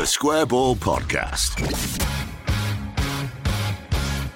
The Square Ball Podcast.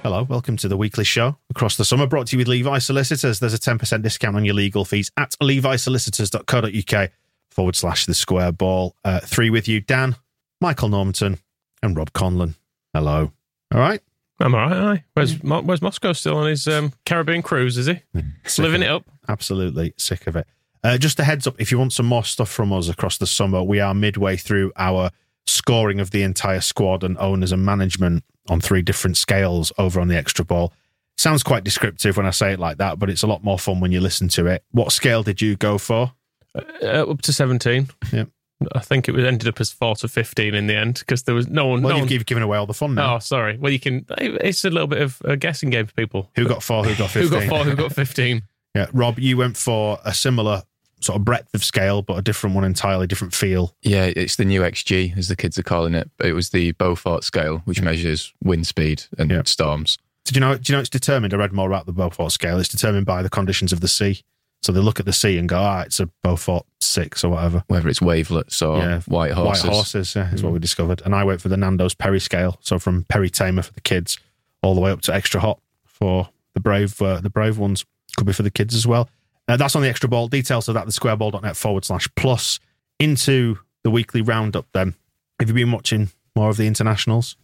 Hello, welcome to the weekly show across the summer brought to you with Levi Solicitors. There's a 10% discount on your legal fees at levisolicitors.co.uk forward slash the square ball. Uh, three with you, Dan, Michael Normanton, and Rob Conlon. Hello. All right. I'm all right. Aye. Where's Mo- Where's Moscow still on his um, Caribbean cruise? Is he Sick living of it up? Absolutely sick of it. Uh, just a heads up if you want some more stuff from us across the summer, we are midway through our scoring of the entire squad and owners and management on three different scales over on the extra ball. Sounds quite descriptive when I say it like that, but it's a lot more fun when you listen to it. What scale did you go for? Uh, up to seventeen. Yep. I think it was ended up as four to fifteen in the end because there was no one. Well, no you've one given away all the fun now. oh, sorry. Well, you can. It's a little bit of a guessing game for people. Who got four? Who got fifteen? Who got four? Who got fifteen? Yeah, Rob, you went for a similar sort of breadth of scale, but a different one entirely, different feel. Yeah, it's the new XG, as the kids are calling it. It was the Beaufort scale, which measures wind speed and Yeah. storms. Did you know? Do you know it's determined? I read more about the Beaufort scale. It's determined by the conditions of the sea. So they look at the sea and go, "Ah, it's a Beaufort six or whatever." Whether it's wavelets or yeah, white horses. Mm. White horses, yeah, is what we discovered. And I went for the Nando's Perry scale, so from Perry Tamer for the kids, all the way up to extra hot for the brave, uh, the brave ones. Could be for the kids as well. Uh, that's on the extra ball. Details of that, the squareball.net forward slash plus. Into the weekly roundup then. Have you been watching more of the internationals?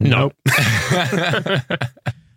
No.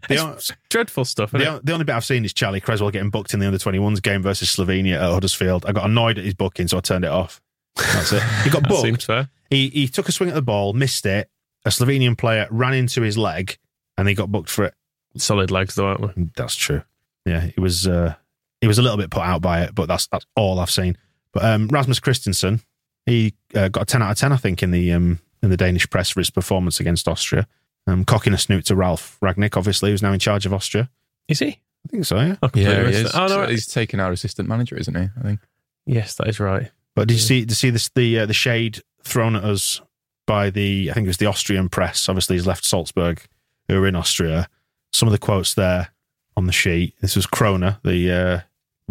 The, o- Dreadful stuff. the, the only bit I've seen is Charlie Cresswell getting booked in the under 21s game versus Slovenia at Huddersfield. I got annoyed at his booking, so I turned it off. That's it. He got booked. seems fair. He he took a swing at the ball, missed it. A Slovenian player ran into his leg, and he got booked for it. Solid legs, though, aren't we? That's true. Yeah, he was uh, he was a little bit put out by it, but that's that's all I've seen. But um, Rasmus Kristensen, he uh, got a ten out of ten, I think, in the um, in the Danish press for his performance against Austria. Um, cocking a snoot to Ralf Rangnick, obviously, who's now in charge of Austria. Is he? I think so, yeah. I completely Yeah, he is. Oh, no, he's taken our assistant manager, isn't he? I think. yes, that is right. But did you see? Did you see this? The uh, the shade thrown at us by the I think it was the Austrian press. Obviously, he's left Salzburg, who are in Austria. Some of the quotes there on the sheet. This was Kroner, the uh,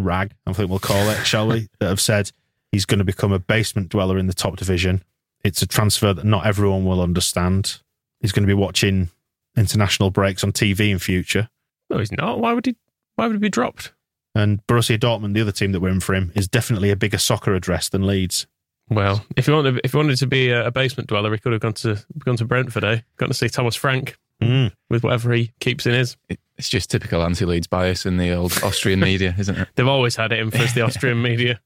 rag, I think we'll call it, shall we? That have said he's going to become a basement dweller in the top division. It's a transfer that not everyone will understand. He's going to be watching international breaks on TV in future. No, he's not. Why would he? Why would he be dropped? And Borussia Dortmund, the other team that we're in for him, is definitely a bigger soccer address than Leeds. Well, if he wanted, if he wanted to be a, a basement dweller, he could have gone to gone to Brentford. Eh? Gone to see Thomas Frank Mm. with whatever he keeps in his. It- It's just typical anti-Leeds bias in the old Austrian media, isn't it? They've always had it in for the Austrian media.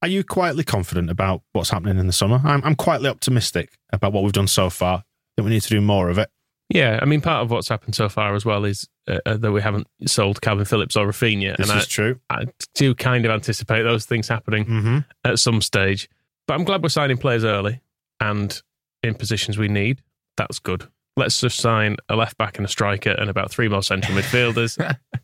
Are you quietly confident about what's happening in the summer? I'm, I'm quietly optimistic about what we've done so far. That we need to do more of it. Yeah, I mean, part of what's happened so far as well is uh, uh, that we haven't sold Kalvin Phillips or Raphinha, This and is true. I, I do kind of anticipate those things happening Mm-hmm. at some stage. But I'm glad we're signing players early and in positions we need. That's good. Let's just sign a left back and a striker and about three more central midfielders,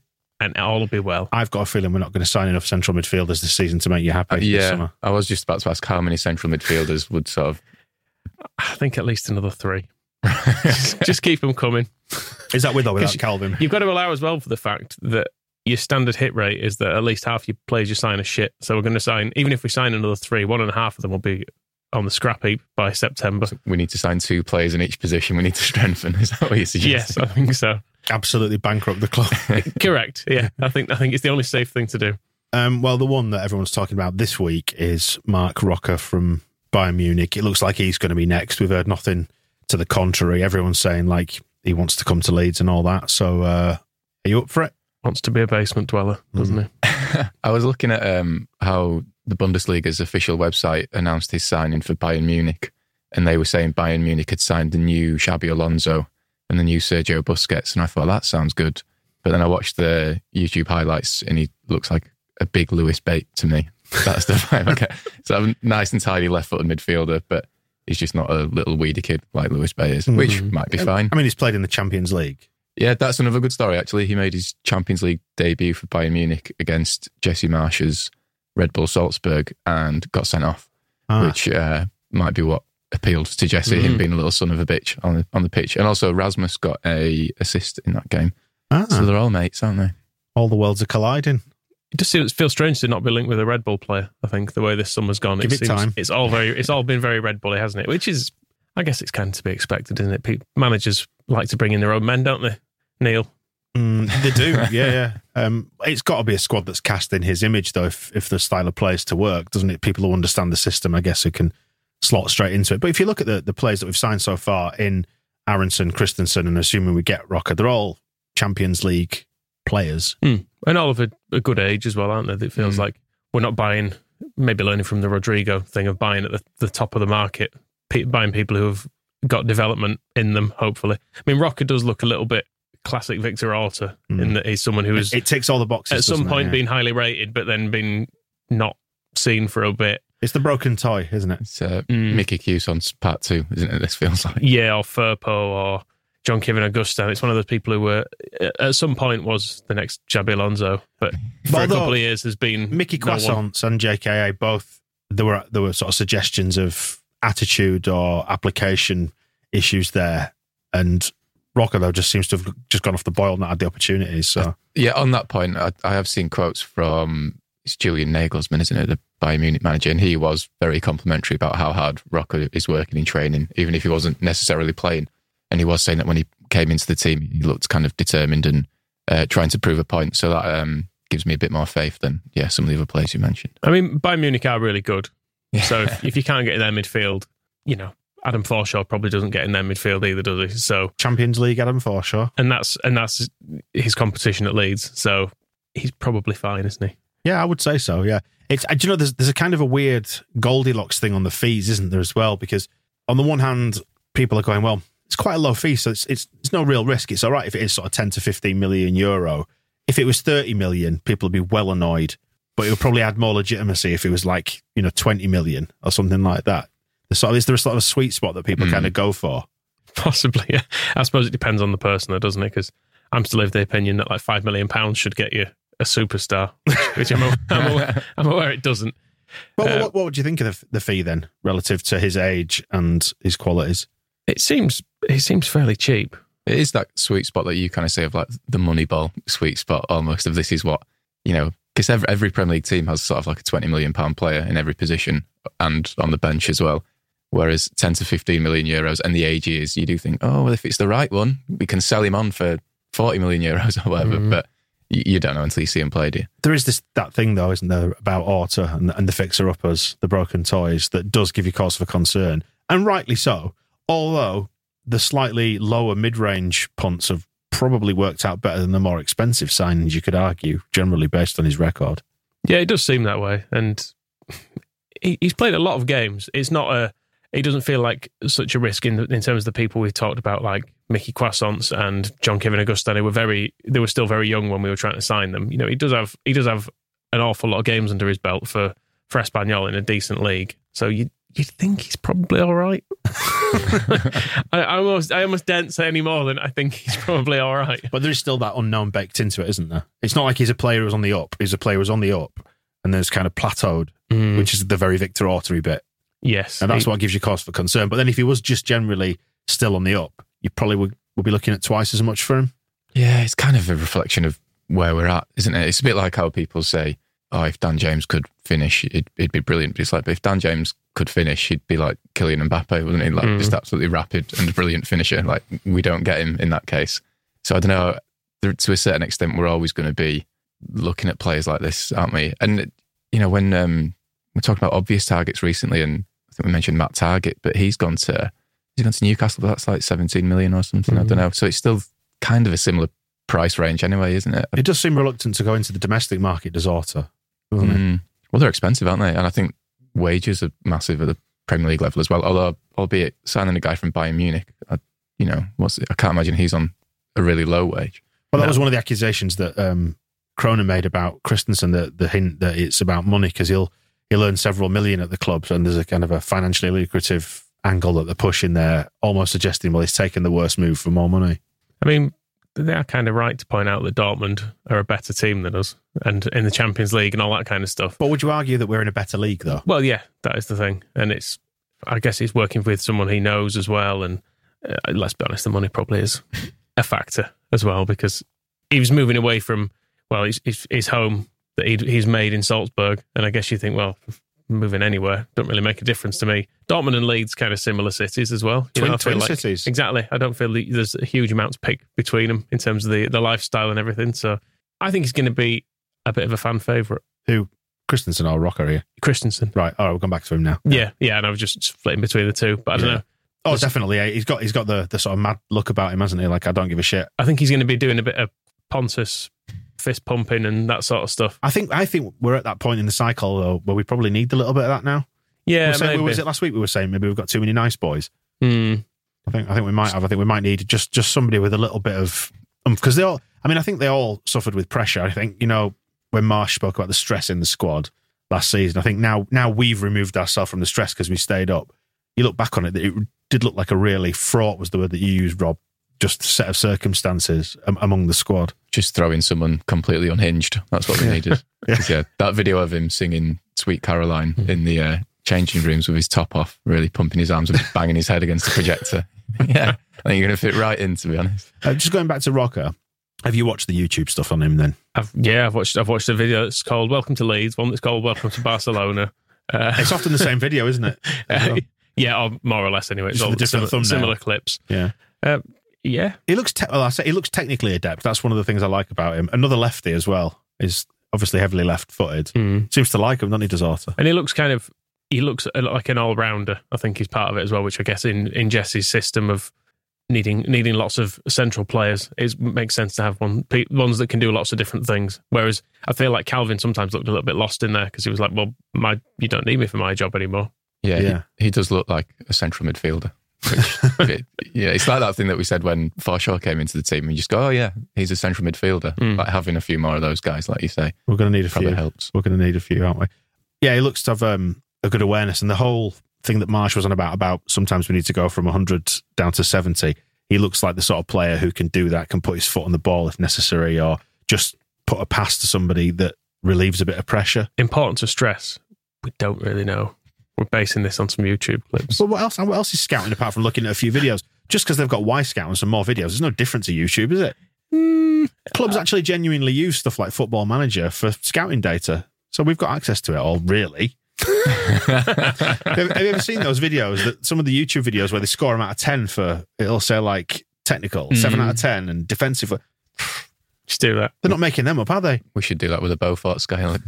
and all will be well. I've got a feeling we're not going to sign enough central midfielders this season to make you happy. this yeah, summer. I was just about to ask how many central midfielders would sort of. I think at least another three. just keep them coming. Is that with or without Kalvin? You've got to allow as well for the fact that your standard hit rate is that at least half your players you sign are shit. So we're going to sign, even if we sign another three, one and a half of them will be on the scrap heap by September. We need to sign two players in each position. We need to strengthen. Is that what you're Yes. I think so. Absolutely bankrupt the club. Correct. Yeah, I think I think it's the only safe thing to do. Um, well, the one that everyone's talking about this week is Marc Roca from Bayern Munich. It looks like he's going to be next. We've heard nothing to the contrary. Everyone's saying like he wants to come to Leeds and all that. So, uh, are you up for it? Wants to be a basement dweller, doesn't he? I was looking at um, how the Bundesliga's official website announced his signing for Bayern Munich, and they were saying Bayern Munich had signed the new Xabi Alonso and the new Sergio Busquets, and I thought that sounds good. But then I watched the YouTube highlights, and he looks like a big Lewis Bate to me. That's the vibe I get. So a nice and tidy left-footed midfielder, but he's just not a little weedy kid like Lewis Bate is, which hmm. might be fine. I mean, he's played in the Champions League. Yeah, that's another good story, actually. He made his Champions League debut for Bayern Munich against Jesse Marsch's Red Bull Salzburg and got sent off, Ah. which uh, might be what appealed to Jesse, him being a little son of a bitch on the, on the pitch. And also, Rasmus got a assist in that game. Ah, So they're all mates, aren't they? all the worlds are colliding. It just feels, feels strange to not be linked with a Red Bull player. I think the way this summer's gone, Give it seems, time. It's all very, it's all been very Red Bully, hasn't it? Which is, I guess, it's kind of to be expected, isn't it? Pe- managers like to bring in their own men, don't they? Neil, Mm, they do, yeah, yeah. Um, it's got to be a squad that's cast in his image, though. If if the style of play is to work, doesn't it? People who understand the system, I guess, who can slot straight into it. But if you look at the the players that we've signed so far in Aaronson, Kristensen, and assuming we get Roca, they're all Champions League players. and all of a, a good age as well, aren't they? It feels Mm. like we're not buying, maybe learning from the Rodrigo thing of buying at the, the top of the market, pe- buying people who have got development in them. Hopefully, I mean, Roca does look a little bit classic Victor Orta in that he's someone who is It ticks all the boxes. at some doesn't it? point Yeah. been highly rated, but then been not seen for a bit. it's the broken toy, isn't it? It's uh, Mm. Mickey Cuisance part two, isn't it? This feels like. Yeah, or Firpo or John Kevin Augustin. It's one of those people who were at some point was the next Xabi Alonso, but for a couple of years has been Mickey no one. And JKA both there were there were sort of suggestions of attitude or application issues there, and Roca though just seems to have just gone off the boil, not had the opportunities. So Yeah, on that point, I, I have seen quotes from it's Julian Nagelsmann, isn't it, the Bayern Munich manager, and he was very complimentary about how hard Roca is working in training, even if he wasn't necessarily playing. And he was saying that when he came into the team, he looked kind of determined and uh, trying to prove a point. So that um, gives me a bit more faith than yeah some of the other players you mentioned. I mean, Bayern Munich are really good. So if, if you can't get in their midfield, you know, Adam Forshaw probably doesn't get in their midfield either, does he? So Champions League, Adam Forshaw. and that's and that's his competition at Leeds. So he's probably fine, isn't he? Yeah, I would say so. Yeah, it's uh, do you know there's there's a kind of a weird Goldilocks thing on the fees, isn't there as well? Because on the one hand, people are going, well, it's quite a low fee, so it's it's, it's no real risk. It's all right if it is sort of ten to fifteen million euro. If it was thirty million, people would be well annoyed, but it would probably add more legitimacy if it was like you know twenty million or something like that. The sort of, is there a sort of a sweet spot that people Mm. kind of go for? Possibly. Yeah. I suppose it depends on the person, though, doesn't it? Because I'm still of the opinion that like five million pounds should get you a superstar, which, which I'm, aware, I'm, aware, I'm aware it doesn't. But Uh, what, what would you think of the, the fee then, relative to his age and his qualities? It seems it seems fairly cheap. It is that sweet spot that you kind of say of like the money ball sweet spot almost of this is what, you know, because every, every Premier League team has sort of like a 20 million pound player in every position and on the bench as well. Whereas 10 to 15 million euros and the age is, you do think, oh, well, if it's the right one, we can sell him on for 40 million euros or whatever. Mm-hmm. But you, you don't know until you see him play, do you? There is this that thing though, isn't there, about Orta and, and the fixer uppers, the broken toys, that does give you cause for concern, and rightly so. Although the slightly lower mid-range punts have probably worked out better than the more expensive signings. You could argue, generally based on his record. Yeah, it does seem that way, and he, he's played a lot of games. It's not a. He doesn't feel like such a risk in in terms of the people we've talked about, like Mickey Croissants and John Kevin Augustin. They were very. They were still very young when we were trying to sign them. You know, he does have. He does have an awful lot of games under his belt for for Espanyol in a decent league. So you you'd think he's probably all right. I, I almost I almost daren't say any more than I think he's probably all right. But there is still that unknown baked into it, isn't there? It's not like he's a player who's on the up. He's a player who's on the up and then it's kind of plateaued, mm. which is the very Victor Orta bit. Yes, And that's he- what gives you cause for concern. But then if he was just generally still on the up, you probably would, would be looking at twice as much for him. Yeah, it's kind of a reflection of where we're at, isn't it? It's a bit like how people say, "Oh, if Dan James could finish, it'd, it'd be brilliant." But it's like, but if Dan James could finish, he'd be like Kylian Mbappe, wouldn't he? Like Mm. just absolutely rapid and a brilliant finisher. Like we don't get him in that case. So I don't know. There, to a certain extent, we're always going to be looking at players like this, aren't we? And you know, when um, we're talking about obvious targets recently, and I think we mentioned Matt Targett, but he's gone to he's gone to Newcastle. But that's like seventeen million or something. I don't know. So it's still kind of a similar price range anyway, isn't it? It does seem reluctant to go into the domestic market, does Orta? Mm. Well, they're expensive, aren't they? And I think wages are massive at the Premier League level as well. Although, albeit signing a guy from Bayern Munich, I, you know, what's I can't imagine he's on a really low wage. Well, that No. was one of the accusations that um, Cronin made about Kristensen. The the hint that it's about money because he'll he'll earn several million at the club, and there's a kind of a financially lucrative angle that they're pushing there, almost suggesting well he's taken the worst move for more money. I mean, they are kind of right to point out that Dortmund are a better team than us and in the Champions League and all that kind of stuff. But would you argue that we're in a better league though? Well, yeah, that is the thing. And it's, I guess he's working with someone he knows as well. And uh, let's be honest, the money probably is a factor as well because he was moving away from, well, his, his, his home that he'd, he's made in Salzburg. And I guess you think, well, moving anywhere don't really make a difference to me. Dortmund and Leeds kind of similar cities as well. You Twin- feel twin cities. Exactly. I don't feel the, there's a huge amount to pick between them in terms of the, the lifestyle and everything. So I think he's going to be a bit of a fan favourite. Who Kristensen or Roca here? Kristensen. Right. All right, we'll come back to him now. Yeah, yeah, and I was just splitting between the two, but I don't Yeah. know. Oh, Listen- definitely. Yeah. He's got he's got the the sort of mad look about him, hasn't he? Like I don't give a shit. I think he's going to be doing a bit of Pontus fist pumping and that sort of stuff. I think I think we're at that point in the cycle though where we probably need a little bit of that now. Yeah, were saying, maybe. was it last week? We were saying maybe we've got too many nice boys. Hmm. I think I think we might have. I think we might need just just somebody with a little bit of because they all. I mean, I think they all suffered with pressure. I think you know when Marsch spoke about the stress in the squad last season. I think now now we've removed ourselves from the stress because we stayed up. You look back on it, it did look like a really fraught was the word that you used, Rob. Just set of circumstances am- among the squad. Just throwing someone completely unhinged. That's what we needed. 'Cause, yeah, that video of him singing "Sweet Caroline" in the uh, changing rooms with his top off, really pumping his arms and banging his head against the projector. yeah, I think you're going to fit right in, to be honest. Uh, just going back to Roca, have you watched the YouTube stuff on him then? I've, yeah, I've watched. I've watched a video that's called "Welcome to Leeds," one that's called "Welcome to Barcelona." Uh, It's often the same video, isn't it? uh, yeah, or more or less. Anyway, it's Just all with different similar, similar clips. Yeah. Uh, yeah, He looks. Te- well, I say he looks technically adept. That's one of the things I like about him. Another lefty as well is obviously heavily left-footed. Hmm. Seems to like him, doesn't he, Desarta? and he looks kind of. He looks like an all rounder. I think he's part of it as well, which I guess in in Jesse's system of needing needing lots of central players, it makes sense to have one pe- ones that can do lots of different things. Whereas I feel like Kalvin sometimes looked a little bit lost in there because he was like, "Well, my you don't need me for my job anymore." Yeah, Yeah. He, he does look like a central midfielder. Which, it- yeah, it's like that thing that we said when Forshaw came into the team. We just go, oh yeah, he's a central midfielder. Mm. Like having a few more of those guys, like you say, We're going to need a few. helps. We're going to need a few, aren't we? Yeah, he looks to have um, a good awareness, and the whole thing that Marsch was on about about sometimes we need to go from 100 down to 70. He looks like the sort of player who can do that, can put his foot on the ball if necessary, or just put a pass to somebody that relieves a bit of pressure. Importance of stress, we don't really know. We're basing this on some YouTube clips. But what else? What else is scouting apart from looking at a few videos? Just because they've got Wyscout and some more videos, there's no difference to YouTube, is it? Hmm. Clubs actually genuinely use stuff like Football Manager for scouting data, so we've got access to it all. Really? have, have you ever seen those videos? That some of the YouTube videos where they score them out of ten for it'll say like technical seven out of ten and defensive. Just do that. They're not making them up, are they? We should do that with a Beaufort Skyline.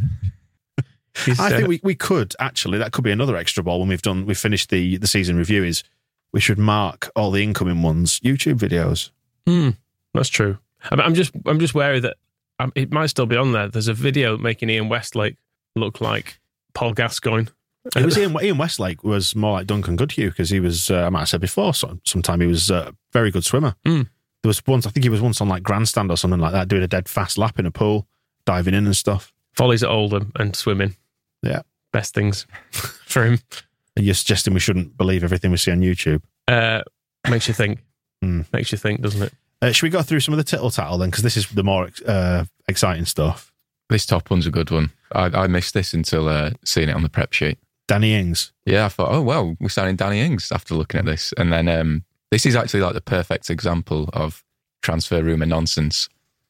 He's, I uh, think we, we could actually. That could be another extra ball when we've done we've finished the the season review. Is we should mark all the incoming ones YouTube videos. Hmm, that's true. I'm, I'm just I'm just wary that um, it might still be on there. There's a video making Ian Westlake look like Paul Gascoigne. It was Ian, Ian Westlake was more like Duncan Goodhew because he was, uh, I might have said before, so, sometime he was a very good swimmer. Mm. There was once, I think he was once on like grandstand or something like that, doing a dead fast lap in a pool, diving in and stuff. Follies at Oldham and swimming. Yeah. Best things for him. And you're suggesting we shouldn't believe everything we see on YouTube. Uh, makes you think. Hmm. Makes you think, doesn't it? Uh, should we go through some of the tittle tattle then? Because this is the more uh, exciting stuff. This top one's a good one. I, I missed this until uh, seeing it on the prep sheet. Danny Ings. Yeah, I thought, oh well, we're signing Danny Ings after looking at this, and then um, this is actually like the perfect example of transfer rumor nonsense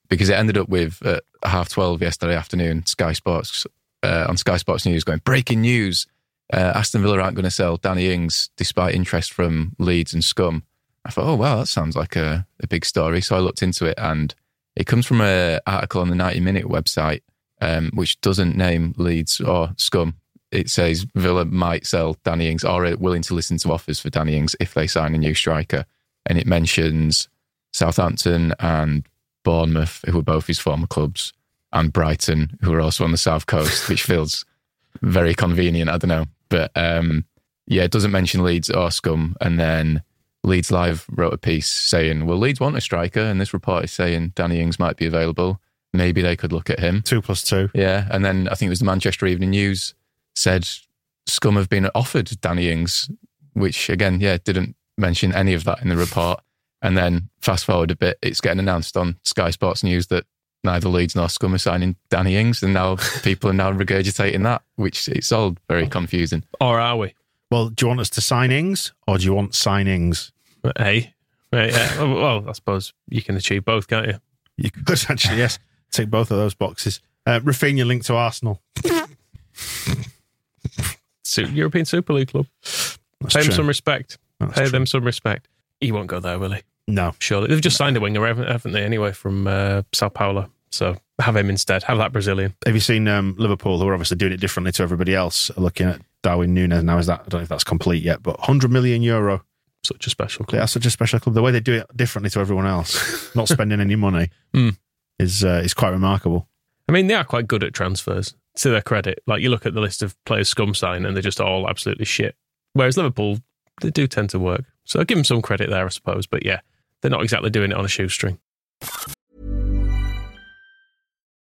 because it ended up with at half twelve yesterday afternoon, Sky Sports uh, on Sky Sports News going breaking news: uh, Aston Villa aren't going to sell Danny Ings despite interest from Leeds and Scum. I thought, oh wow, that sounds like a, a big story. So I looked into it, and It comes from an article on the 90 Minute website, um, which doesn't name Leeds or Scum. It says Villa might sell Danny Ings or are willing to listen to offers for Danny Ings if they sign a new striker. And it mentions Southampton and Bournemouth, who were both his former clubs, and Brighton, who are also on the south coast, which feels very convenient. I don't know. But um, yeah, it doesn't mention Leeds or Scum. And then Leeds Live wrote a piece saying, well, Leeds want a striker. And this report is saying Danny Ings might be available. Maybe they could look at him. Two plus two. Yeah. And then I think it was the Manchester Evening News said Scum have been offered Danny Ings, which again, yeah, didn't mention any of that in the report. And then fast forward a bit, it's getting announced on Sky Sports News that neither Leeds nor Scum are signing Danny Ings, and now people are now regurgitating that, which it's all very confusing. Or are we? Well, do you want us to sign Ings or do you want signings? Hey, right, yeah. well, I suppose you can achieve both, can't you? You could actually, yes, take both of those boxes. Uh, Raphinha linked to Arsenal. European Super League club. That's Pay them some respect. That's Pay true. them some respect. He won't go there, will he? No. Surely they've just signed a winger, haven't, haven't they? Anyway, from uh, Sao Paulo. So have him instead. Have that Brazilian. Have you seen um, Liverpool, who are obviously doing it differently to everybody else, looking at Darwin Nunez now? Is that, I don't know if that's complete yet, but 100 million euro. Such a special club. are such a special club. The way they do it differently to everyone else, not spending any money, Hmm. is uh, is quite remarkable. I mean, they are quite good at transfers. To their credit, like you look at the list of players scum sign, and they're just all absolutely shit. Whereas Liverpool, they do tend to work. So I give them some credit there, I suppose. But yeah, they're not exactly doing it on a shoestring.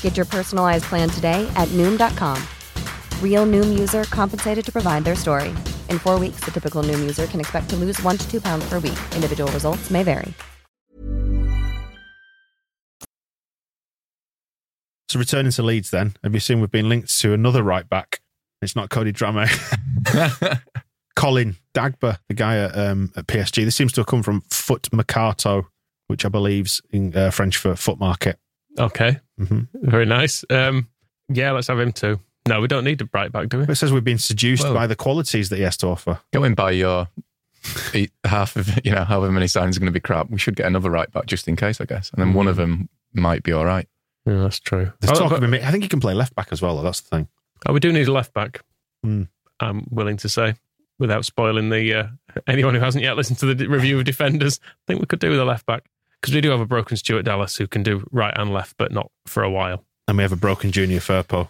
Get your personalized plan today at Noom.com. Real Noom user compensated to provide their story. In four weeks, the typical Noom user can expect to lose one to two pounds per week. Individual results may vary. So returning to Leeds, then have you seen we've been linked to another right back? It's not Cody Drameh. Colin Dagba, the guy at, um, at PSG. This seems to have come from Foot Mercato, which I believe's in uh, French for foot market. Okay, hmm very nice. Um, yeah, let's have him too. No, we don't need a bright back, do we? It says we've been seduced Well- by the qualities that he has to offer. Going by your eight- half of, you know, however many signs are going to be crap, we should get another right back just in case, I guess. And then one of them might be all right. Yeah, that's true. There's Oh, talk but- of him. I think he can play left back as well. Though, that's the thing. oh, we do need a left back. Hmm. I'm willing to say, without spoiling the uh, anyone who hasn't yet listened to the review of defenders, I think we could do with a left back because we do have a broken Stuart Dallas who can do right and left, but not for a while. And we have a broken Junior Firpo.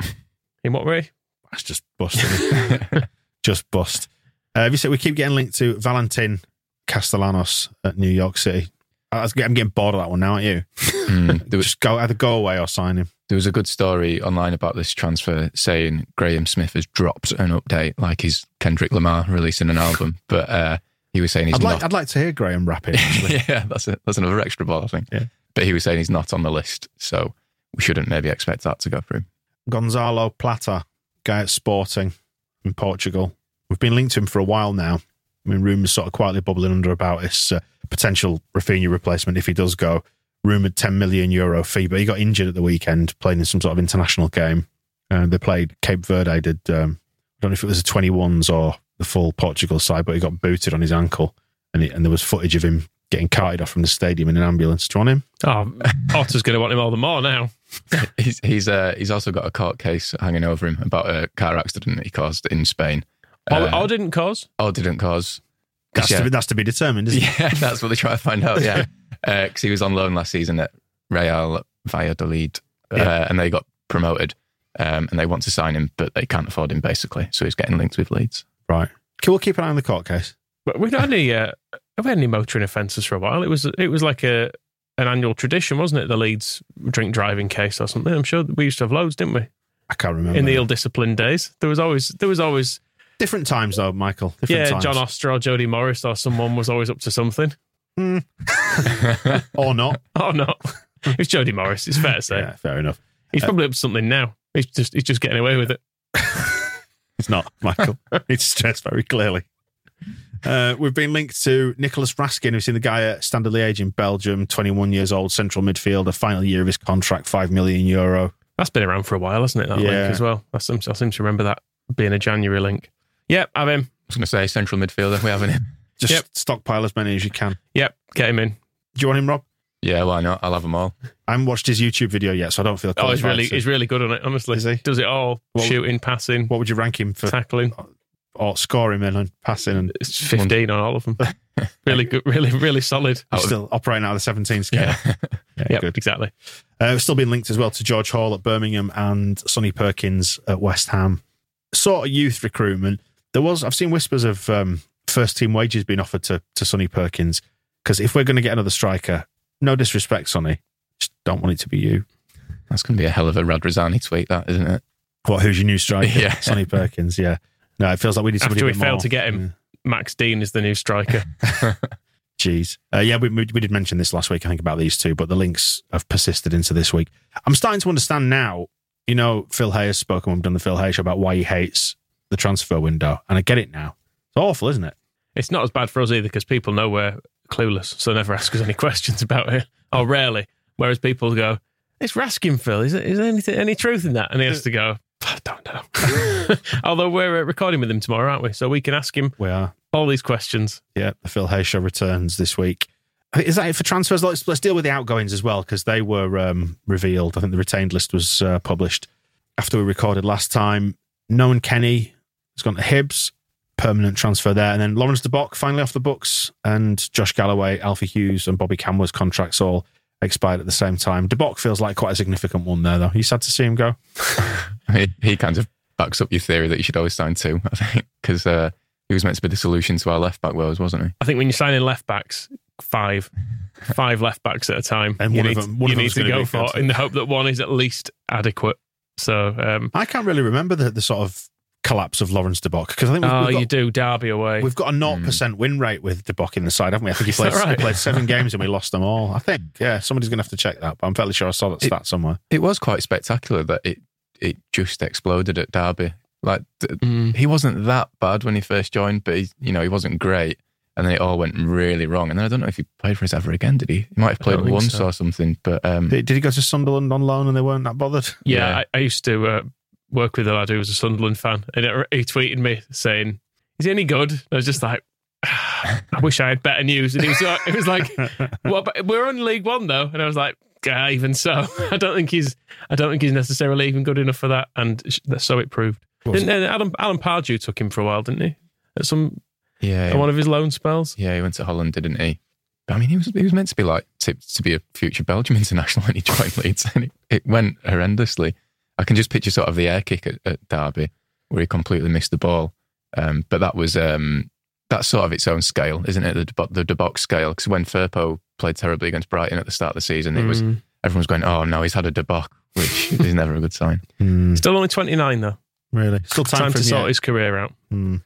In what way? That's just bust. just bust. Uh, have you said we keep getting linked to Valentin Castellanos at New York City? I was- I'm getting bored of that one now, aren't you? Mm, there, was, Just go either go away or sign him. there was a good story online about this transfer saying Graham Smyth has dropped an update, like he's Kendrick Lamar releasing an album. But uh, he was saying he's I'd like not. I'd like to hear Graham rap it. Actually. yeah, that's a, that's another extra ball, I think. Yeah. But he was saying he's not on the list, so we shouldn't maybe expect that to go through. Gonzalo Plata, guy at Sporting in Portugal. We've been linked to him for a while now. I mean, rumours sort of quietly bubbling under about his uh, potential Raphinha replacement if he does go. rumoured 10 million euro fee, but he got injured at the weekend playing in some sort of international game. Uh, they played Cape Verde, did, um, I don't know if it was the 21s or the full Portugal side, but he got booted on his ankle. And, he, and there was footage of him getting carted off from the stadium in an ambulance. Do you want him? Oh, Orta's going to want him all the more now. he's he's uh, he's also got a court case hanging over him about a car accident he caused in Spain. Oh, Uh, didn't cause. or didn't cause. That's, Yeah. to, be, that's to be determined, isn't it? Yeah, that's what they try to find out. Yeah, because he was on loan last season at Real Valladolid, uh, Yeah. and they got promoted, um, and they want to sign him, but they can't afford him basically. So he's getting linked with Leeds. Right. Okay, we'll keep an eye on the court case. But we've not had any, uh, have we had any motoring offences for a while. It was it was like a an annual tradition, wasn't it? The Leeds drink driving case or something. I'm sure we used to have loads, didn't we? I can't remember. In the ill-disciplined days, there was always there was always Different times, though, Michael. Different yeah, times. John Oster or Jody Morris or someone was always up to something. or not. or not? it was Jody Morris. It's fair to say Yeah, fair enough. he's probably up to something now. He's just he's just getting away with it. It's not, Michael. it's stressed very clearly. Uh, we've been linked to Nicolas Raskin, who's seen the guy at Standard Liège in Belgium, 21 years old, central midfielder, final year of his contract, 5 million euro. That's been around for a while, hasn't it? That Yeah. link as well. I seem, I seem to remember that being a January link. Yep, have him. I was going to say central midfielder. We haven't him. Just Yep. stockpile as many as you can. Yep, get him in. Do you want him, Rob? Yeah, why not? I'll have them all. I haven't watched his YouTube video yet, so I don't feel Oh, he's really to- he's really good on it. Honestly, Is he? does it all: What- shooting, passing, What would you rank him for? tackling. Or scoring in and passing and It's fifteen on all of them. really good, really really solid. Out of- still operating out of the 17 scale? Yeah. Yeah, Yep, good. exactly. Uh, still been linked as well to George Hall at Birmingham and Sonny Perkins at West Ham. Sort of youth recruitment. There was I've seen whispers of um, first team wages being offered to to Sonny Perkins because if we're going to get another striker, no disrespect, Sonny, don't want it to be you. That's going to be a hell of a Radrizzani tweet, that isn't it? What? Who's your new striker? Yeah. Sonny Perkins. Yeah. No, it feels like we need somebody. After a we bit failed more. to get him, Max Dean is the new striker. Jeez. Uh, yeah, we, we we did mention this last week, I think, about these two, but the links have persisted into this week. I'm starting to understand now, you know, Phil Hay has spoken, we've done the Phil Hay show about why he hates the transfer window, and I get it now. It's awful, isn't it? it's not as bad for us either because people know we're clueless, so never ask us any questions about it, or rarely. Whereas people go, "It's Raskin, Phil. Is, it, is there anything, any truth in that?" And he has to go, "I don't know." Although we're uh, recording with him tomorrow, aren't we? So we can ask him We are. all these questions. Yeah, the Phil Hay show returns this week. Is that it for transfers? Let's, let's deal with the outgoings as well, because they were um, revealed. I think the retained list was uh, published after we recorded last time. Nohan Kenneh has gone to Hibs, permanent transfer there. And then Laurens de Bock finally off the books, and Josh Galloway, Alfie Hughes, and Bobby Kamwa's contracts all expired at the same time. De Bock feels like quite a significant one there, though. You sad to see him go? He, he kind of backs up your theory that you should always sign two, I think, because uh, he was meant to be the solution to our left back woes, wasn't he? I think when you're signing left backs, five, five left backs at a time, And you one of need, them- one you of need to go for good. in the hope that one is at least adequate. So, um, I can't really remember the, the sort of collapse of Laurens de Bock, because I think we've, oh, we've got, you do Derby away. We've got a 0% win rate with De Bock in the side, haven't we? I think he played, right? he played seven games and we lost them all. I think, yeah, somebody's going to have to check that, but I'm fairly sure I saw that It- stat somewhere. It was quite spectacular that it it just exploded at Derby. Like Mm. he wasn't that bad when he first joined, but he, you know he wasn't great, and then it all went really wrong. And then I don't know if he played for us ever again. Did he? He might have played once so. or something. But um, Did, did he go to Sunderland on loan and they weren't that bothered? Yeah, Yeah. I, I used to uh, work with a lad who was a Sunderland fan, and it, he tweeted me saying, "Is he any good?" And I was just like, "I wish I had better news." And he was, like- it was like, "Well, we're on League One though," and I was like, "Ah, "Even so, I don't think he's, I don't think he's necessarily even good enough for that." And sh- so it proved. Was Didn't, uh, Alan Pardew took him for a while, didn't he? At some yeah, one of his loan spells. yeah, he went to Holland, didn't he? But, I mean, he was he was meant to be like tipped to be a future Belgium international when he joined Leeds, and it, it went horrendously. I can just picture sort of the air kick at, at Derby where he completely missed the ball. Um, but that was um, that's sort of its own scale, isn't it? The De- the De Bock scale. Because when Firpo played terribly against Brighton at the start of the season, it was Mm. everyone was going, "Oh no, he's had a De Bock," which is never a good sign. Hmm, Still only twenty nine though. really? Still time, Time, for to him sort yet. his career out. Hmm.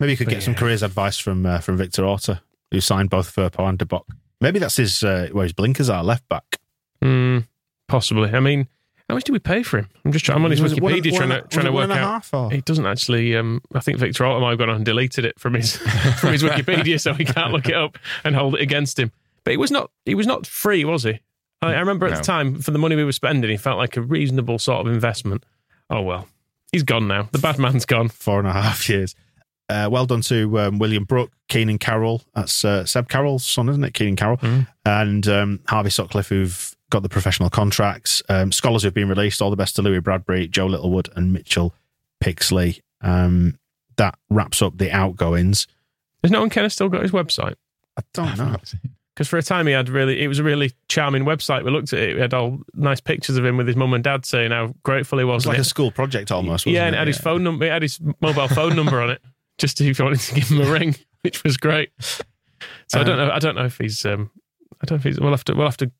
Maybe you could But get some careers advice from uh, from Victor Orta, who signed both Firpo and De Bock. Maybe that's his uh, where his blinkers are, left back. Mm, possibly. I mean, how much do we pay for him? I'm just trying. I'm on his Was one- Wikipedia one trying and a- to trying to was one work and a out. half, or- It doesn't actually. Um, I think Victor Orta might have gone on and deleted it from his from his Wikipedia, so he can't look it up and hold it against him. But it was not. He was not free, was he? I, I remember at No. the time, for the money we were spending, he felt like a reasonable sort of investment. Oh well, he's gone now. The bad man's gone. four and a half years. Uh, well done to um, William Brook, Keenan Carroll. That's uh, Seb Carroll's son, isn't it? Keenan Carroll. And um, Harvey Sutcliffe, who've got the professional contracts. Um, scholars who've been released. All the best to Louis Bradbury, Joe Littlewood, and Mitchell Pixley. Um, that wraps up the outgoings. Has no one kind of still got his website? I don't know. Because for a time he had really, it was a really charming website. We looked at it. We had all nice pictures of him with his mum and dad saying how grateful he It was. was and like a school project almost. Wasn't yeah, and it? it had his phone number. It had his mobile phone number on it, just if you wanted to give him a ring, which was great. So I don't Um, know. I don't know if he's. Um, I don't know if he's. We'll have to. We'll have to we'll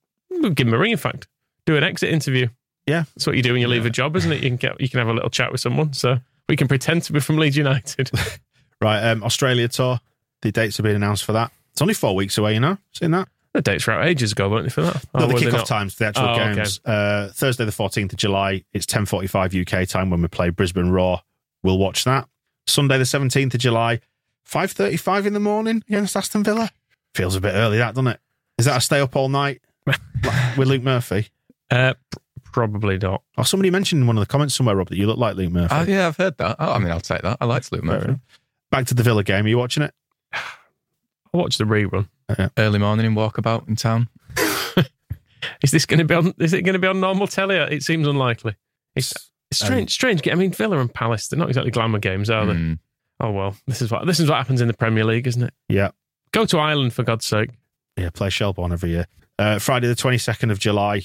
give him a ring. In fact, do an exit interview. Yeah. that's what you do when you leave a job, isn't it? You can get. You can have a little chat with someone. So we can pretend to be from Leeds United. Right, um, Australia tour. The dates have been announced for that. It's only four weeks away, you know. Seen that? the dates were out ages ago, weren't they? For that. No, the kickoff times for the actual Oh, okay. games. Uh, Thursday, the 14th of July. It's 10.45 UK time when we play Brisbane Roar. We'll watch that. Sunday, the 17th of July, 5.35 in the morning against Aston Villa. Feels a bit early, that, doesn't it? Is that a stay up all night with Luke Murphy? Uh, pr- probably not. Oh, somebody mentioned in one of the comments somewhere, Rob, that you look like Luke Murphy. Oh, yeah, I've heard that. Oh, I mean, I'll take that. I like Luke Fair Murphy. enough. Back to the Villa game. Are you watching it? I watched the rerun. Early morning in walkabout in town. Is this going to be on? Is it going to be on normal telly? It seems unlikely. It's, it's strange. strange. I mean, Villa and Palace. They're not exactly glamour games, are they? Mm. Oh well. This is what this is what happens in the Premier League, isn't it? Yeah. Go to Ireland for God's sake. Yeah, play Shelbourne every year. Uh, Friday, the 22nd of July,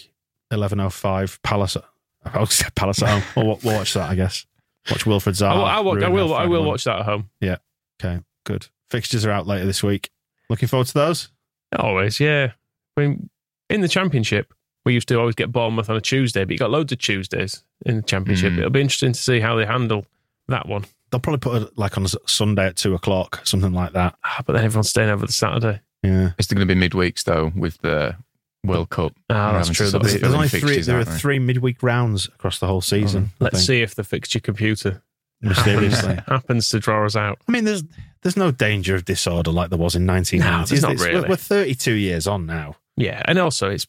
11.05, Palace. I was say Palace at home. We'll, we'll watch that, I guess. Watch Wilfried Zaha. I will. I will. I will, I will watch that at home. Yeah. Okay, good. Fixtures are out later this week. Looking forward to those. Always, yeah. I mean, in the Championship, we used to always get Bournemouth on a Tuesday, but you got loads of Tuesdays in the Championship. Mm. It'll be interesting to see how they handle that one. They'll probably put it like on a Sunday at two o'clock, something like that. Ah, but then everyone's staying over the Saturday. Yeah. It's going to be midweeks, though, with the World Cup. Ah, that's true. sort There'll There's only three. fixtures, There are they? three midweek rounds across the whole season. I Let's see if the fixture computer Mysteriously. happens, happens to draw us out. I mean, there's there's no danger of disorder like there was in 1990. No, not It's- we're- really. We're 32 years on now. Yeah, and also it's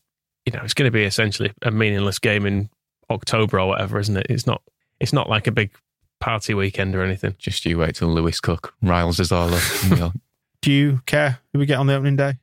you know it's going to be essentially a meaningless game in October or whatever, isn't it? It's not it's not like a big party weekend or anything. Just you wait till Lewis Cook riles us all up. and we'll- Do you care who we get on the opening day?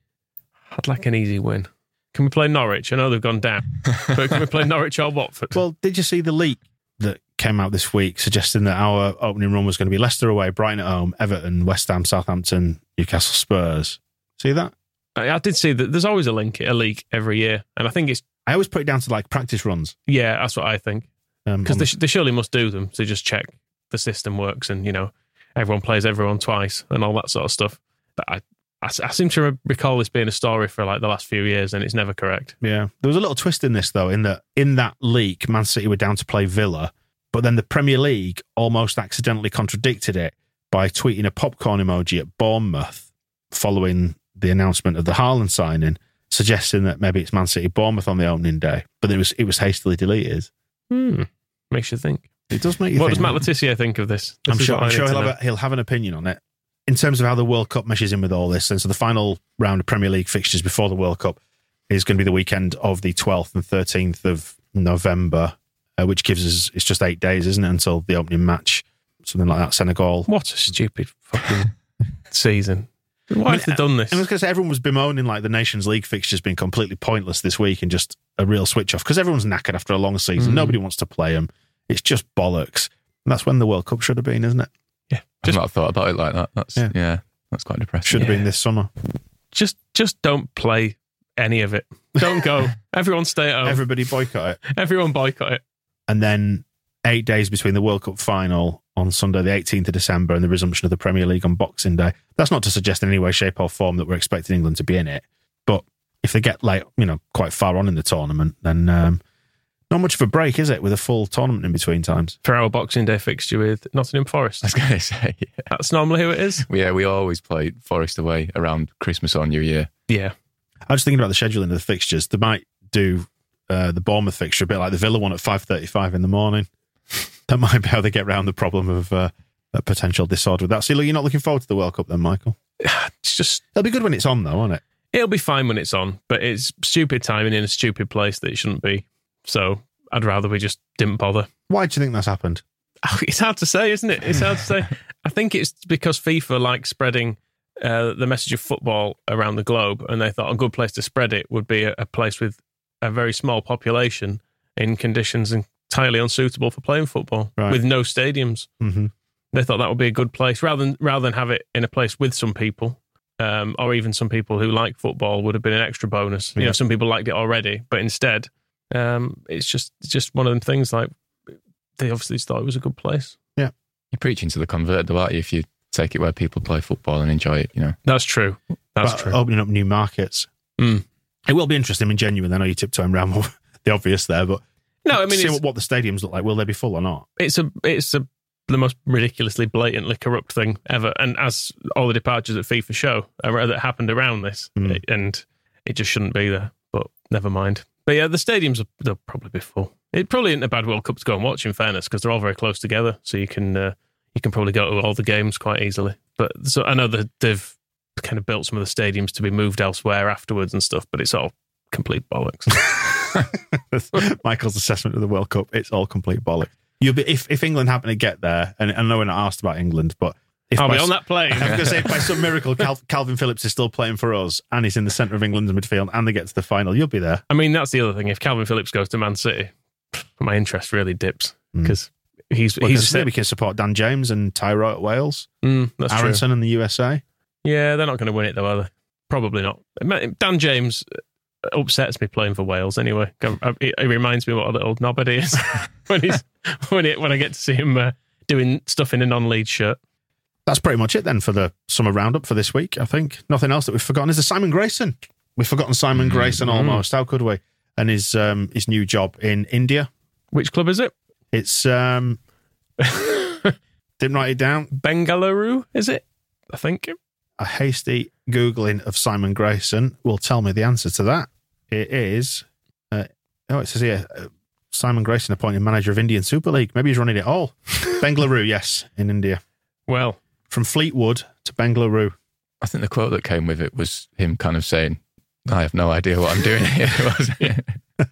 I'd like an easy win. Can we play Norwich? I know they've gone down, but can we play Norwich or Watford? Well, did you see the leak that came out this week suggesting that our opening run was going to be Leicester away, Brighton at home, Everton, West Ham, Southampton, Newcastle, Spurs? See that? I, I did see that there's always a link, a leak every year, and I think it's I always put it down to like practice runs. yeah, that's what I think Um, because on- they, sh- they surely must do them to just check the system works and you know everyone plays everyone twice and all that sort of stuff. But I, I, I seem to recall this being a story for like the last few years, and it's never correct. yeah, there was a little twist in this though. In that in that leak, Man City were down to play Villa, but then the Premier League almost accidentally contradicted it by tweeting a popcorn emoji at Bournemouth following the announcement of the Haaland signing, suggesting that maybe it's Man City Bournemouth on the opening day. But it was it was hastily deleted. Hmm. Makes you think. It does make you What think. does Matt Le Tissier think of this? This I'm sure, I'm sure he'll have, a, he'll have an opinion on it. In terms of how the World Cup meshes in with all this, and so the final round of Premier League fixtures before the World Cup is going to be the weekend of the 12th and 13th of November, uh, which gives us, it's just eight days, isn't it, until the opening match, something like that, Senegal. What a stupid fucking season. Why have they done this? I was going to say, everyone was bemoaning like the Nations League fixtures being completely pointless this week and just a real switch off because everyone's knackered after a long season. Mm. Nobody wants to play them. It's just bollocks. And that's when the World Cup should have been, isn't it? Yeah, I've just not thought about it like that. That's Yeah. yeah, that's quite depressing. Should have Yeah. been this summer. just just don't play any of it. Don't go. Everyone stay at home. Everybody boycott it. Everyone boycott it. and then eight days between the World Cup final on Sunday, the 18th of December, and the resumption of the Premier League on Boxing Day. That's not to suggest in any way, shape, or form that we're expecting England to be in it, but if they get like you know quite far on in the tournament, then um, not much of a break, is it? With a full tournament in between times. For our Boxing Day fixture with Nottingham Forest. I was going to say, yeah. That's normally who it is. yeah, we always play Forest away around Christmas or New Year. Yeah. I was thinking about the scheduling of the fixtures. They might do uh, the Bournemouth fixture a bit like the Villa one at 5:35 in the morning. that might be how they get around the problem of uh, a potential disorder with that. So look, you're not looking forward to the World Cup then, Michael? It's just It'll be good when it's on, though, won't it? It'll be fine when it's on, but it's stupid timing in a stupid place that it shouldn't be. So I'd rather we just didn't bother. Why do you think that's happened? It's hard to say, isn't it? It's hard to say. I think it's because FIFA like spreading uh, the message of football around the globe, and they thought a good place to spread it would be a, a place with a very small population in conditions entirely unsuitable for playing football, Right. with no stadiums. Mm-hmm. They thought that would be a good place rather than rather than have it in a place with some people. Um, or even some people who like football would have been an extra bonus. You Yeah. know, some people liked it already, but instead, um, it's just it's just one of them things. Like they obviously thought it was a good place. Yeah, you're preaching to the converted, though, aren't you? If you take it where people play football and enjoy it, you know. That's true. That's but true. Opening up new markets. Mm. It will be interesting. I mean, genuinely, I know you're tiptoeing around the obvious there, but No, I mean see what, what the stadiums look like. Will they be full or not? it's a it's a the most ridiculously blatantly corrupt thing ever. And as all the departures at FIFA show uh, that happened around this, Mm. and it just shouldn't be there. But never mind. But yeah, the stadiums are, they'll probably be full. It probably isn't a bad World Cup to go and watch. In fairness, because they're all very close together, so you can uh, you can probably go to all the games quite easily. But so I know that they've kind of built some of the stadiums to be moved elsewhere afterwards and stuff. But it's all complete bollocks. Michael's assessment of the World Cup, it's all complete bollocks. You'll be if, if England happen to get there, and I know we're not asked about England, but if I'll be on that plane. I'm going to say if by some miracle Cal- Kalvin Phillips is still playing for us and he's in the centre of England's midfield and they get to the final, you'll be there. I mean, that's the other thing. If Kalvin Phillips goes to Man City, my interest really dips because he's Well, he's we can support Dan James and Tyro at Wales, Mm, that's true. Aaronson in the USA. Yeah, they're not going to win it though, are they? Probably not. Dan James upsets me playing for Wales anyway. It, it reminds me what a little knobhead he is when he's when it when I get to see him uh, doing stuff in a non-lead shirt. That's pretty much it then for the summer roundup for this week. I think nothing else that we've forgotten is the Simon Grayson. We've forgotten Simon Grayson almost. How could we? And his um, his new job in India. Which club is it? It's um, didn't write it down. Bengaluru, is it? I think. A hasty googling of Simon Grayson will tell me the answer to that. It is. Uh, oh, it says here. Uh, Simon Grayson appointed manager of Indian Super League. Maybe he's running it all. Bengaluru, yes, in India. Well, From Fleetwood to Bengaluru. I think the quote that came with it was him kind of saying, I have no idea what I'm doing here. wasn't it?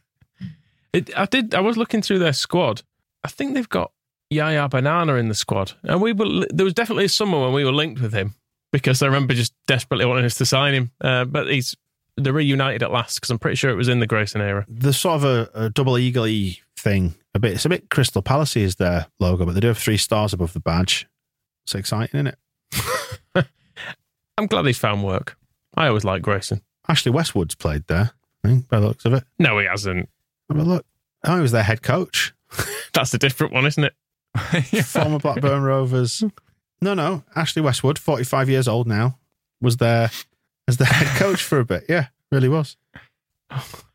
it, I did. I was looking through their squad. I think they've got Yaya Banana in the squad, and we were. There was definitely a summer when we were linked with him because I remember just desperately wanting us to sign him. Uh, but he's they're reunited at last because I'm pretty sure it was in the Grayson era. There's sort of a, a double eagle thing. A bit. It's a bit Crystal Palace is their logo, but they do have three stars above the badge. It's exciting, isn't it? I'm glad he's found work. I always like Grayson. Ashley Westwood's played there. I think by the looks of it. No, he hasn't. Have a look. Oh, he was their head coach. That's a different one, isn't it? Former Blackburn Rovers. No, no. Ashley Westwood, 45 years old now, was there as the head coach for a bit. Yeah, really was.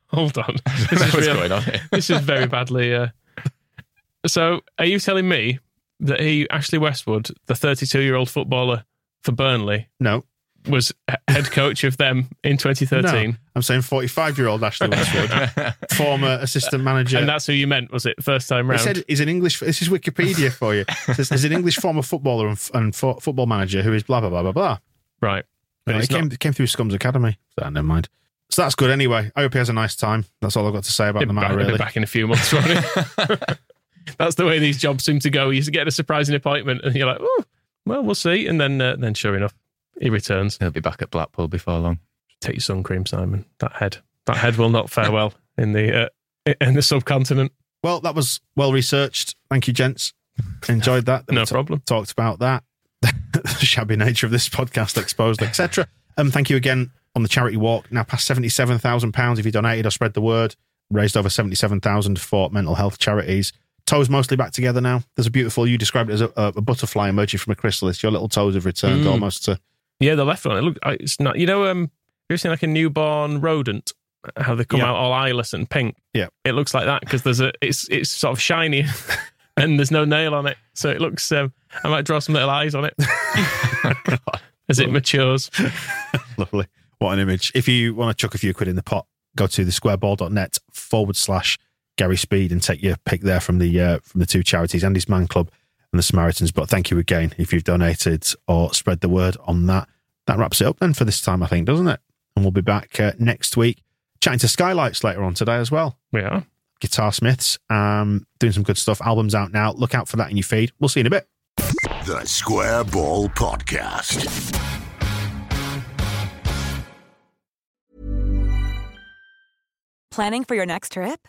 Hold on. This What's is, real- going on here? this is very badly. Uh... So, are you telling me that he, Ashley Westwood, the 32 year old footballer for Burnley, No, was head coach of them in 2013? no. I'm saying 45 year old Ashley Westwood, former assistant manager. And that's who you meant, was it? First time round. He said he's an English. This is Wikipedia for you. It says he's an English former footballer and, and fo- football manager who is blah blah blah blah blah. right. But No, he it's not- came, came through Scums Academy. So never mind. So that's good anyway. I hope he has a nice time. That's all I've got to say about He'll the matter. back, he'll be Really. back in a few months, won't he? That's the way these jobs seem to go. You get a surprising appointment, and you're like, "Oh, well, we'll see." And then, uh, then sure enough, he returns. He'll be back at Blackpool before long. Take your sun cream, Simon. That head, that head will not fare well in the uh, in the subcontinent. Well, that was well researched. Thank you, gents. Enjoyed that. No We ta- problem. Talked about that. the shabby nature of this podcast exposed, etc. Um, thank you again on the charity walk. Now past seventy-seven thousand pounds if you donated or spread the word. Raised over seventy-seven thousand for mental health charities. Toes mostly back together now. There's a beautiful. You described it as a, a butterfly emerging from a chrysalis. Your little toes have returned Mm. almost to. Yeah, the left one. It look, it's not. You know, um, you ever seen like a newborn rodent? How they come Yeah. out all eyeless and pink. Yeah. it looks like that because there's a. It's it's sort of shiny, and there's no nail on it, so it looks. Um, I might draw some little eyes on it as it matures. Lovely. What an image. If you want to chuck a few quid in the pot, go to the squareball.net forward slash Gary Speed and take your pick there from the uh, from the two charities, Andy's Man Club and the Samaritans. But thank you again if you've donated or spread the word on that. That wraps it up then for this time, I think, doesn't it? And we'll be back uh, next week chatting to Skylights later on today as well. We are. Guitar Smiths, um, doing some good stuff. Album's out now. Look out for that in your feed. We'll see you in a bit. The Square Ball Podcast. Planning for your next trip?